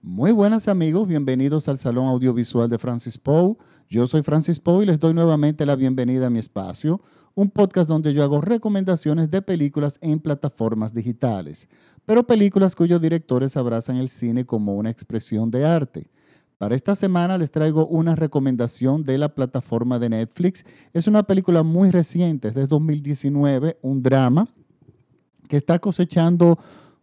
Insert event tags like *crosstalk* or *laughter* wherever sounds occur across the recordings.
Muy buenas amigos, bienvenidos al Salón Audiovisual de Francis Poe. Yo soy Francis Poe y les doy nuevamente la bienvenida a mi espacio, un podcast donde yo hago recomendaciones de películas en plataformas digitales, pero películas cuyos directores abrazan el cine como una expresión de arte. Para esta semana les traigo una recomendación de la plataforma de Netflix. Es una película muy reciente, es de 2019, un drama que está cosechando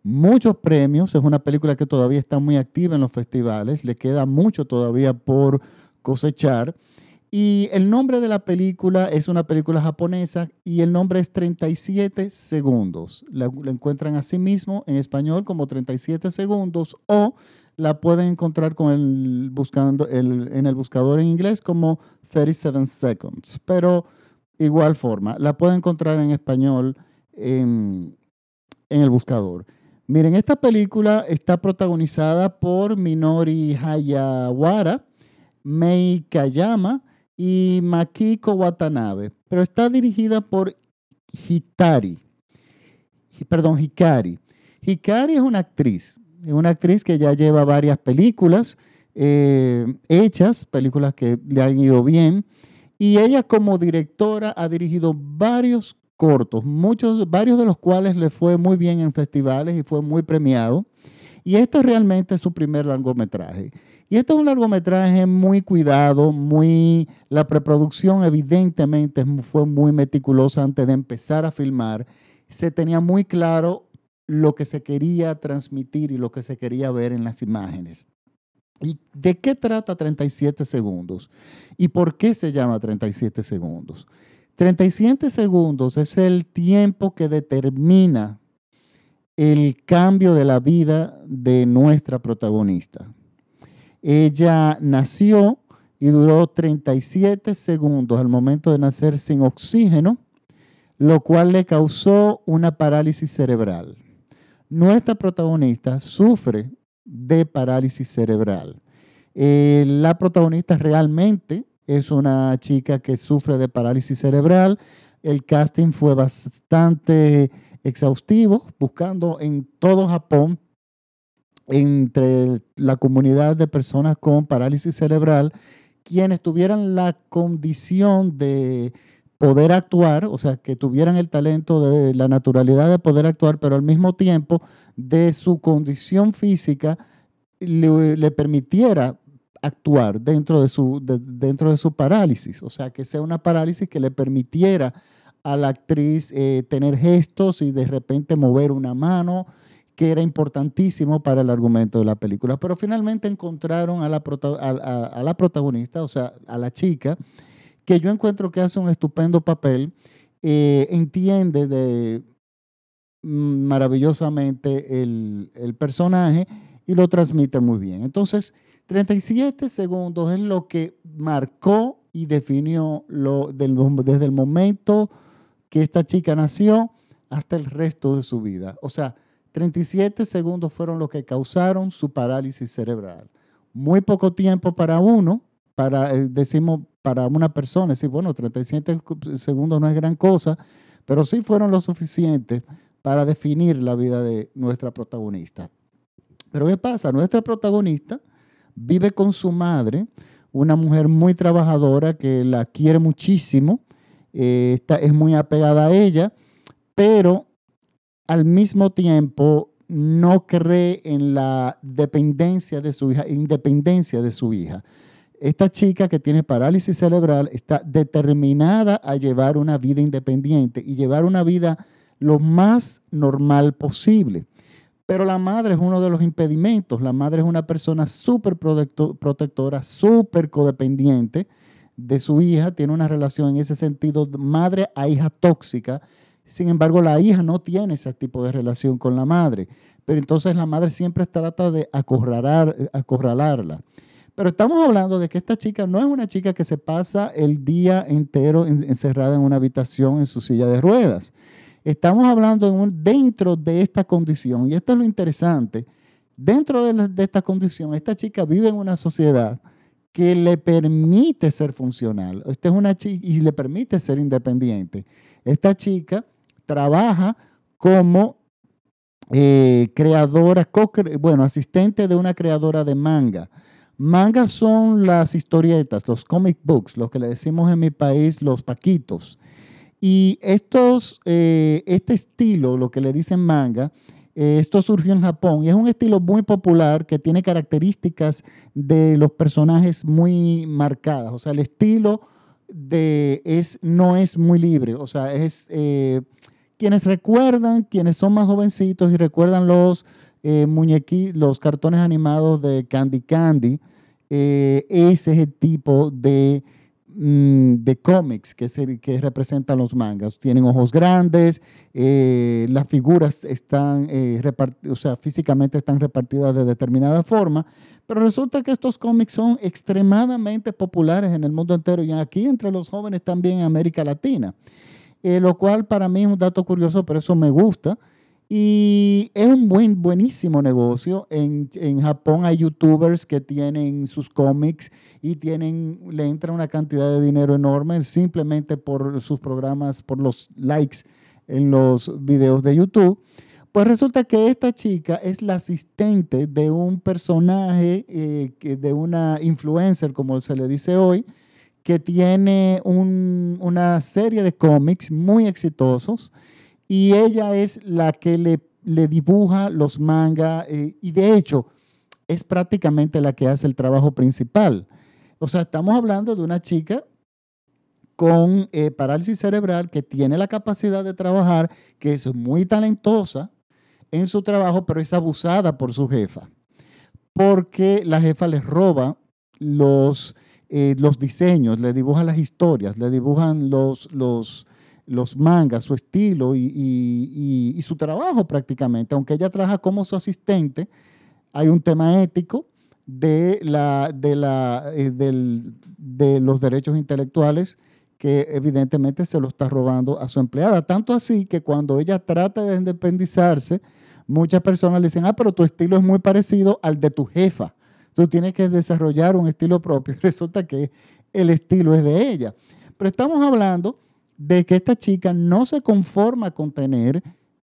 muchos premios. Es una película que todavía está muy activa en los festivales. Le queda mucho todavía por cosechar. Y el nombre de la película es una película japonesa y el nombre es 37 segundos. La, encuentran así mismo en español como 37 segundos o la pueden encontrar con buscando en el buscador en inglés como 37 seconds. Pero igual forma, la pueden encontrar en español en el buscador. Miren, esta película está protagonizada por Minori Hayawara, Mei Kayama y Makiko Watanabe, pero está dirigida por Hitari, perdón, Hikari. Hikari es una actriz, es una actriz que ya lleva varias películas eh, hechas, películas que le han ido bien, y ella como directora ha dirigido varios cortos, muchos, varios de los cuales le fue muy bien en festivales y fue muy premiado. Y este realmente es su primer largometraje. Y este es un largometraje muy cuidado, muy la preproducción evidentemente fue muy meticulosa antes de empezar a filmar. Se tenía muy claro lo que se quería transmitir y lo que se quería ver en las imágenes. ¿Y de qué trata 37 segundos? ¿Y por qué se llama 37 segundos? 37 segundos es el tiempo que determina el cambio de la vida de nuestra protagonista. Ella nació y duró 37 segundos al momento de nacer sin oxígeno, lo cual le causó una parálisis cerebral. Nuestra protagonista sufre de parálisis cerebral. Eh, la protagonista realmente es una chica que sufre de parálisis cerebral. El casting fue bastante exhaustivo, buscando en todo Japón, entre la comunidad de personas con parálisis cerebral, quienes tuvieran la condición de poder actuar, o sea, que tuvieran el talento de la naturalidad de poder actuar, pero al mismo tiempo de su condición física le, le permitiera actuar dentro de, su, dentro de su parálisis, o sea, que sea una parálisis que le permitiera a la actriz eh, tener gestos y de repente mover una mano, que era importantísimo para el argumento de la película. Pero finalmente encontraron a la, a, la protagonista, o sea, a la chica, que yo encuentro que hace un estupendo papel, eh, entiende de, mm, maravillosamente el personaje y lo transmite muy bien. Entonces, 37 segundos es lo que marcó y definió lo desde el momento que esta chica nació hasta el resto de su vida. O sea, 37 segundos fueron los que causaron su parálisis cerebral. Muy poco tiempo para uno, para, eh, decimos, para una persona, decir, bueno, 37 segundos no es gran cosa, pero sí fueron lo suficientes para definir la vida de nuestra protagonista. Pero ¿qué pasa? Nuestra protagonista vive con su madre, una mujer muy trabajadora que la quiere muchísimo, eh, está, es muy apegada a ella, pero al mismo tiempo no cree en la dependencia de su hija, independencia de su hija. Esta chica que tiene parálisis cerebral está determinada a llevar una vida independiente y llevar una vida lo más normal posible. Pero la madre es uno de los impedimentos. La madre es una persona súper protectora, súper codependiente de su hija, tiene una relación en ese sentido madre a hija tóxica. Sin embargo, la hija no tiene ese tipo de relación con la madre. Pero entonces la madre siempre trata de acorralar, acorralarla. Pero estamos hablando de que esta chica no es una chica que se pasa el día entero encerrada en una habitación en su silla de ruedas. Estamos hablando dentro de esta condición, y esto es lo interesante, dentro de, esta condición, esta chica vive en una sociedad que le permite ser funcional. Esta es una chica y le permite ser independiente. Esta chica trabaja como eh, creadora, bueno, asistente de una creadora de manga. Manga son las historietas, los comic books, lo que le decimos en mi país, los paquitos. Y estos, eh, este estilo, lo que le dicen manga, eh, esto surgió en Japón y es un estilo muy popular que tiene características de los personajes muy marcadas. O sea, el estilo de es, no es muy libre. O sea, es eh, quienes recuerdan, quienes son más jovencitos y recuerdan los eh, los cartones animados de Candy Candy, ese es el tipo de Mm, de cómics que, que representan los mangas. Tienen ojos grandes, eh, las figuras están, eh, o sea, físicamente están repartidas de determinada forma, pero resulta que estos cómics son extremadamente populares en el mundo entero y aquí entre los jóvenes también en América Latina, eh, lo cual para mí es un dato curioso, pero eso me gusta. Y es un buen, buenísimo negocio. En, Japón hay youtubers que tienen sus cómics y tienen, le entra una cantidad de dinero enorme simplemente por sus programas, por los likes en los videos de YouTube. Pues resulta que esta chica es la asistente de un personaje, eh, de una influencer, como se le dice hoy, que tiene una serie de cómics muy exitosos y ella es la que le, le dibuja los mangas eh, y de hecho es prácticamente la que hace el trabajo principal. O sea, estamos hablando de una chica con eh, parálisis cerebral que tiene la capacidad de trabajar, que es muy talentosa en su trabajo, pero es abusada por su jefa, porque la jefa les roba los, eh, los diseños, le dibuja las historias, le dibujan los, los, los mangas, su estilo y, su trabajo prácticamente. Aunque ella trabaja como su asistente, hay un tema ético de, eh, de los derechos intelectuales que evidentemente se lo está robando a su empleada. Tanto así que cuando ella trata de independizarse, muchas personas le dicen, ah, pero tu estilo es muy parecido al de tu jefa. Tú tienes que desarrollar un estilo propio. *laughs* Resulta que el estilo es de ella. Pero estamos hablando de que esta chica no se conforma con tener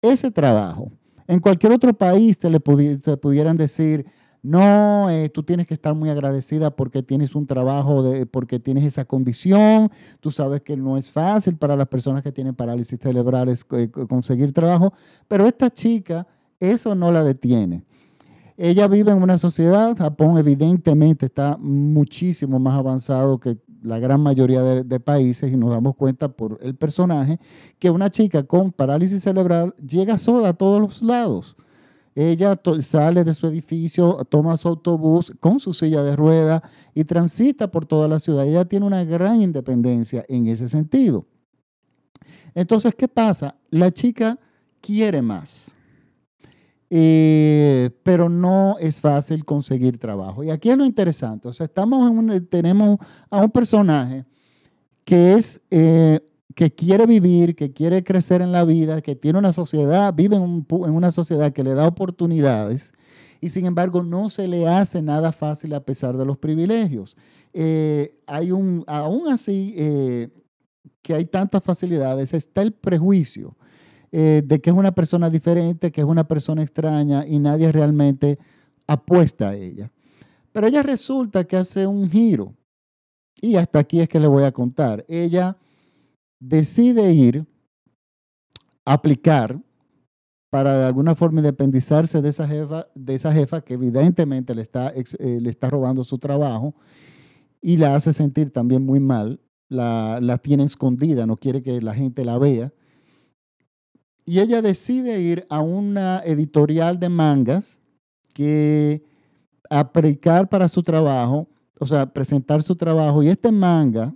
ese trabajo. En cualquier otro país te le pudieran decir, no, eh, tú tienes que estar muy agradecida porque tienes un trabajo, porque tienes esa condición. Tú sabes que no es fácil para las personas que tienen parálisis cerebrales eh, conseguir trabajo, pero esta chica eso no la detiene. Ella vive en una sociedad, Japón evidentemente está muchísimo más avanzado que la gran mayoría de, países y nos damos cuenta por el personaje que una chica con parálisis cerebral llega sola a todos los lados. Ella sale de su edificio, toma su autobús con su silla de rueda y transita por toda la ciudad. Ella tiene una gran independencia en ese sentido. Entonces, ¿qué pasa? La chica quiere más. Eh, pero no es fácil conseguir trabajo. Y aquí es lo interesante, o sea, estamos en tenemos a un personaje que es, eh, que quiere vivir, que quiere crecer en la vida, que tiene una sociedad, vive en, una sociedad que le da oportunidades y sin embargo no se le hace nada fácil a pesar de los privilegios. Eh, hay un, aún así que hay tantas facilidades, está el prejuicio eh, de que es una persona diferente, que es una persona extraña y nadie realmente apuesta a ella. Pero ella resulta que hace un giro. Y hasta aquí es que le voy a contar. Ella decide ir a aplicar para de alguna forma independizarse de esa jefa, de esa jefa que evidentemente le está, eh, le está robando su trabajo y la hace sentir también muy mal. La, la tiene escondida, no quiere que la gente la vea. Y ella decide ir a una editorial de mangas que aplicar para su trabajo, o sea, presentar su trabajo. Y este manga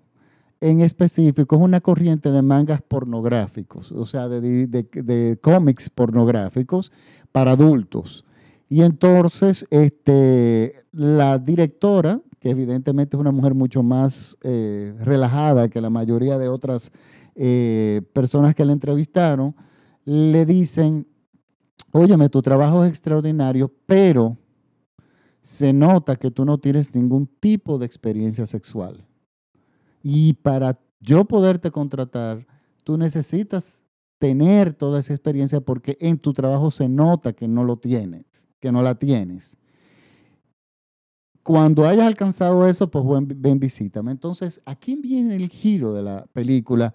en específico es una corriente de mangas pornográficos, o sea, de, cómics pornográficos para adultos. Y entonces este, la directora, que evidentemente es una mujer mucho más eh, relajada que la mayoría de otras eh, personas que la entrevistaron, le dicen, óyeme, tu trabajo es extraordinario, pero se nota que tú no tienes ningún tipo de experiencia sexual. Y para yo poderte contratar, tú necesitas tener toda esa experiencia porque en tu trabajo se nota que no lo tienes, que no la tienes. Cuando hayas alcanzado eso, pues ven, ven visítame. Entonces, aquí viene el giro de la película,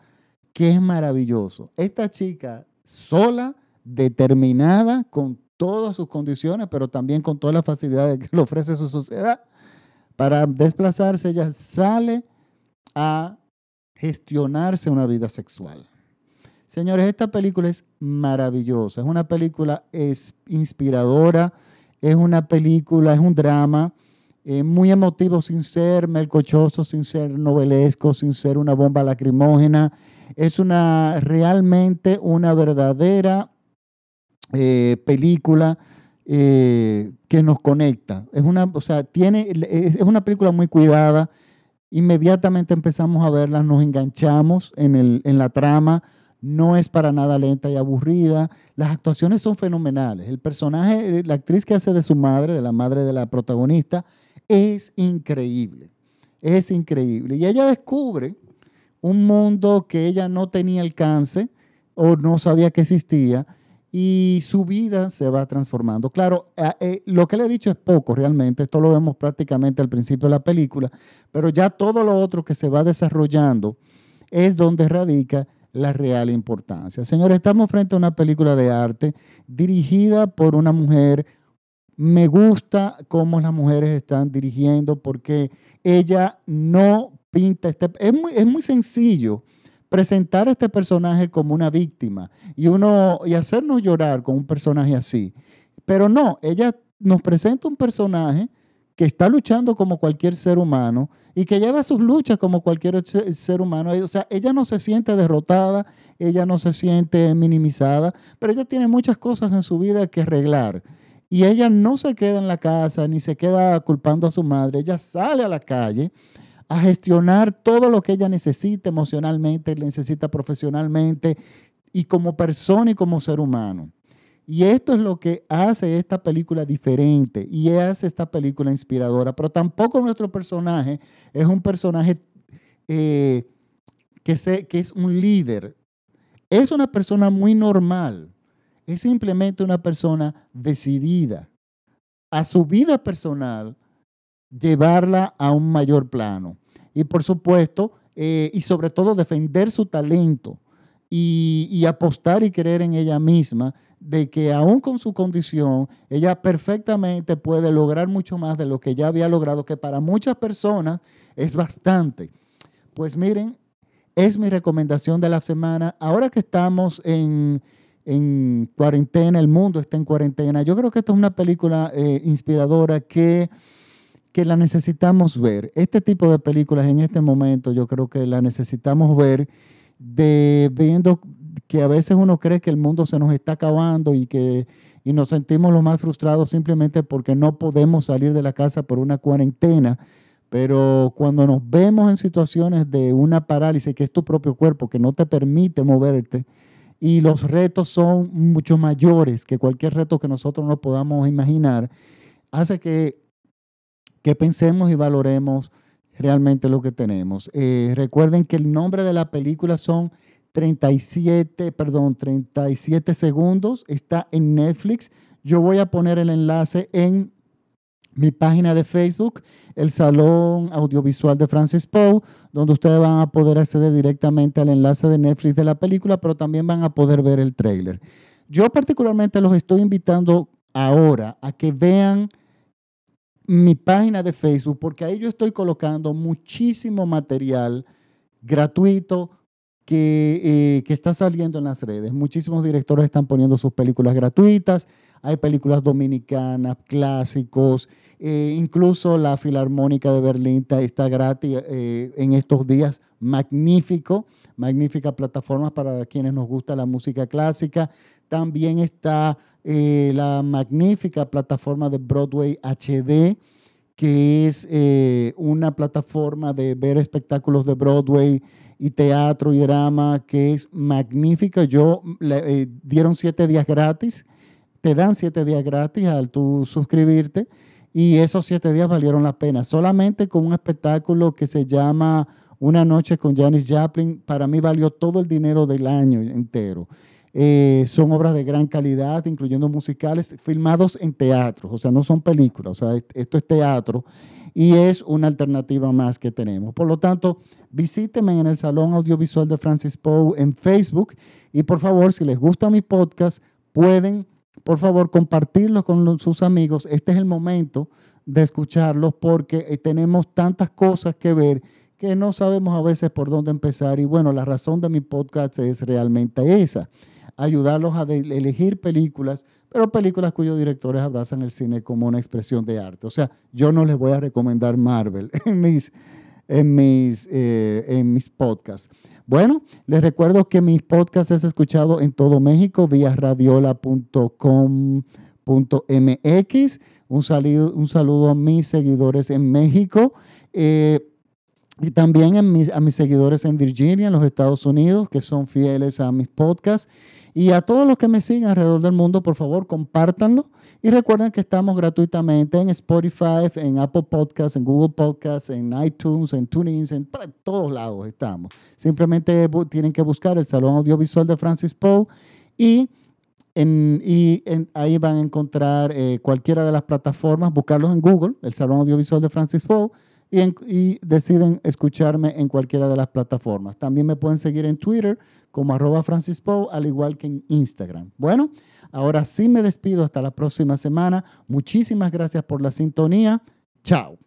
que es maravilloso. Esta chica sola, determinada, con todas sus condiciones, pero también con todas las facilidades que le ofrece su sociedad, para desplazarse, ella sale a gestionarse una vida sexual. Señores, esta película es maravillosa, es una película es inspiradora, es una película, es un drama eh, muy emotivo sin ser melcochoso, sin ser novelesco, sin ser una bomba lacrimógena. Es una realmente una verdadera eh, película eh, que nos conecta. Es una, o sea, tiene, es una película muy cuidada. Inmediatamente empezamos a verla, nos enganchamos en, el, en la trama. No es para nada lenta y aburrida. Las actuaciones son fenomenales. El personaje, la actriz que hace de su madre, de la madre de la protagonista, es increíble. Es increíble. Y ella descubre un mundo que ella no tenía alcance o no sabía que existía y su vida se va transformando. Claro, eh, lo que le he dicho es poco realmente, esto lo vemos prácticamente al principio de la película, pero ya todo lo otro que se va desarrollando es donde radica la real importancia. Señores, estamos frente a una película de arte dirigida por una mujer. Me gusta cómo las mujeres están dirigiendo porque ella no este, es, muy, es muy sencillo presentar a este personaje como una víctima y, uno, y hacernos llorar con un personaje así. Pero no, ella nos presenta un personaje que está luchando como cualquier ser humano y que lleva sus luchas como cualquier ser humano. O sea, ella no se siente derrotada, ella no se siente minimizada, pero ella tiene muchas cosas en su vida que arreglar. Y ella no se queda en la casa ni se queda culpando a su madre, ella sale a la calle a gestionar todo lo que ella necesita emocionalmente, necesita profesionalmente y como persona y como ser humano. Y esto es lo que hace esta película diferente y hace esta película inspiradora. Pero tampoco nuestro personaje es un personaje eh, que, que es un líder. Es una persona muy normal. Es simplemente una persona decidida a su vida personal llevarla a un mayor plano. Y por supuesto, eh, y sobre todo defender su talento y, y, apostar y creer en ella misma de que aún con su condición, ella perfectamente puede lograr mucho más de lo que ya había logrado, que para muchas personas es bastante. Pues miren, es mi recomendación de la semana. Ahora que estamos en, en cuarentena, el mundo está en cuarentena, yo creo que esta es una película eh, inspiradora que que la necesitamos ver. Este tipo de películas en este momento yo creo que la necesitamos ver viendo que a veces uno cree que el mundo se nos está acabando y que y nos sentimos lo más frustrados simplemente porque no podemos salir de la casa por una cuarentena. Pero cuando nos vemos en situaciones de una parálisis, que es tu propio cuerpo, que no te permite moverte, y los retos son mucho mayores que cualquier reto que nosotros no podamos imaginar, hace que que pensemos y valoremos realmente lo que tenemos. Eh, recuerden que el nombre de la película son 37, perdón, 37 segundos. Está en Netflix. Yo voy a poner el enlace en mi página de Facebook, el Salón Audiovisual de Francis Poe, donde ustedes van a poder acceder directamente al enlace de Netflix de la película, pero también van a poder ver el trailer. Yo particularmente los estoy invitando ahora a que vean mi página de Facebook, porque ahí yo estoy colocando muchísimo material gratuito que, eh, que, está saliendo en las redes. Muchísimos directores están poniendo sus películas gratuitas. Hay películas dominicanas, clásicos, eh, incluso la Filarmónica de Berlín está gratis eh, en estos días. Magnífico, magnífica plataforma para quienes nos gusta la música clásica. También está eh, la magnífica plataforma de Broadway HD, que es eh, una plataforma de ver espectáculos de Broadway y teatro y drama que es magnífica. Yo le eh, dieron siete días gratis, te dan siete días gratis al tú suscribirte y esos siete días valieron la pena. Solamente con un espectáculo que se llama Una noche con Janis Joplin, para mí valió todo el dinero del año entero. Eh, son obras de gran calidad, incluyendo musicales, filmados en teatro, o sea, no son películas, o sea, esto es teatro y es una alternativa más que tenemos. Por lo tanto, visítenme en el Salón Audiovisual de Francis Poe en Facebook y por favor, si les gusta mi podcast, pueden, por favor, compartirlo con sus amigos. Este es el momento de escucharlos porque eh, tenemos tantas cosas que ver que no sabemos a veces por dónde empezar. Y bueno, la razón de mi podcast es realmente esa, ayudarlos a elegir películas pero películas cuyos directores abrazan el cine como una expresión de arte. O sea, yo no les voy a recomendar Marvel *laughs* en mis, en mis, eh, en mis podcasts. Bueno, les recuerdo que mis podcasts es escuchado en todo México vía radiola.com.mx. Un saludo, un saludo a mis seguidores en México. Eh, y también en mis, a mis seguidores en Virginia, en los Estados Unidos, que son fieles a mis podcasts. Y a todos los que me siguen alrededor del mundo, por favor, compártanlo. Y recuerden que estamos gratuitamente en Spotify, en Apple Podcasts, en Google Podcasts, en iTunes, en TuneIn, en todos lados estamos. Simplemente tienen que buscar el Salón Audiovisual de Francis Poe y, ahí van a encontrar eh, cualquiera de las plataformas, buscarlos en Google, el Salón Audiovisual de Francis Poe y, deciden escucharme en cualquiera de las plataformas. También me pueden seguir en Twitter como arroba Francis al igual que en Instagram. Bueno, ahora sí me despido hasta la próxima semana. Muchísimas gracias por la sintonía. Chao.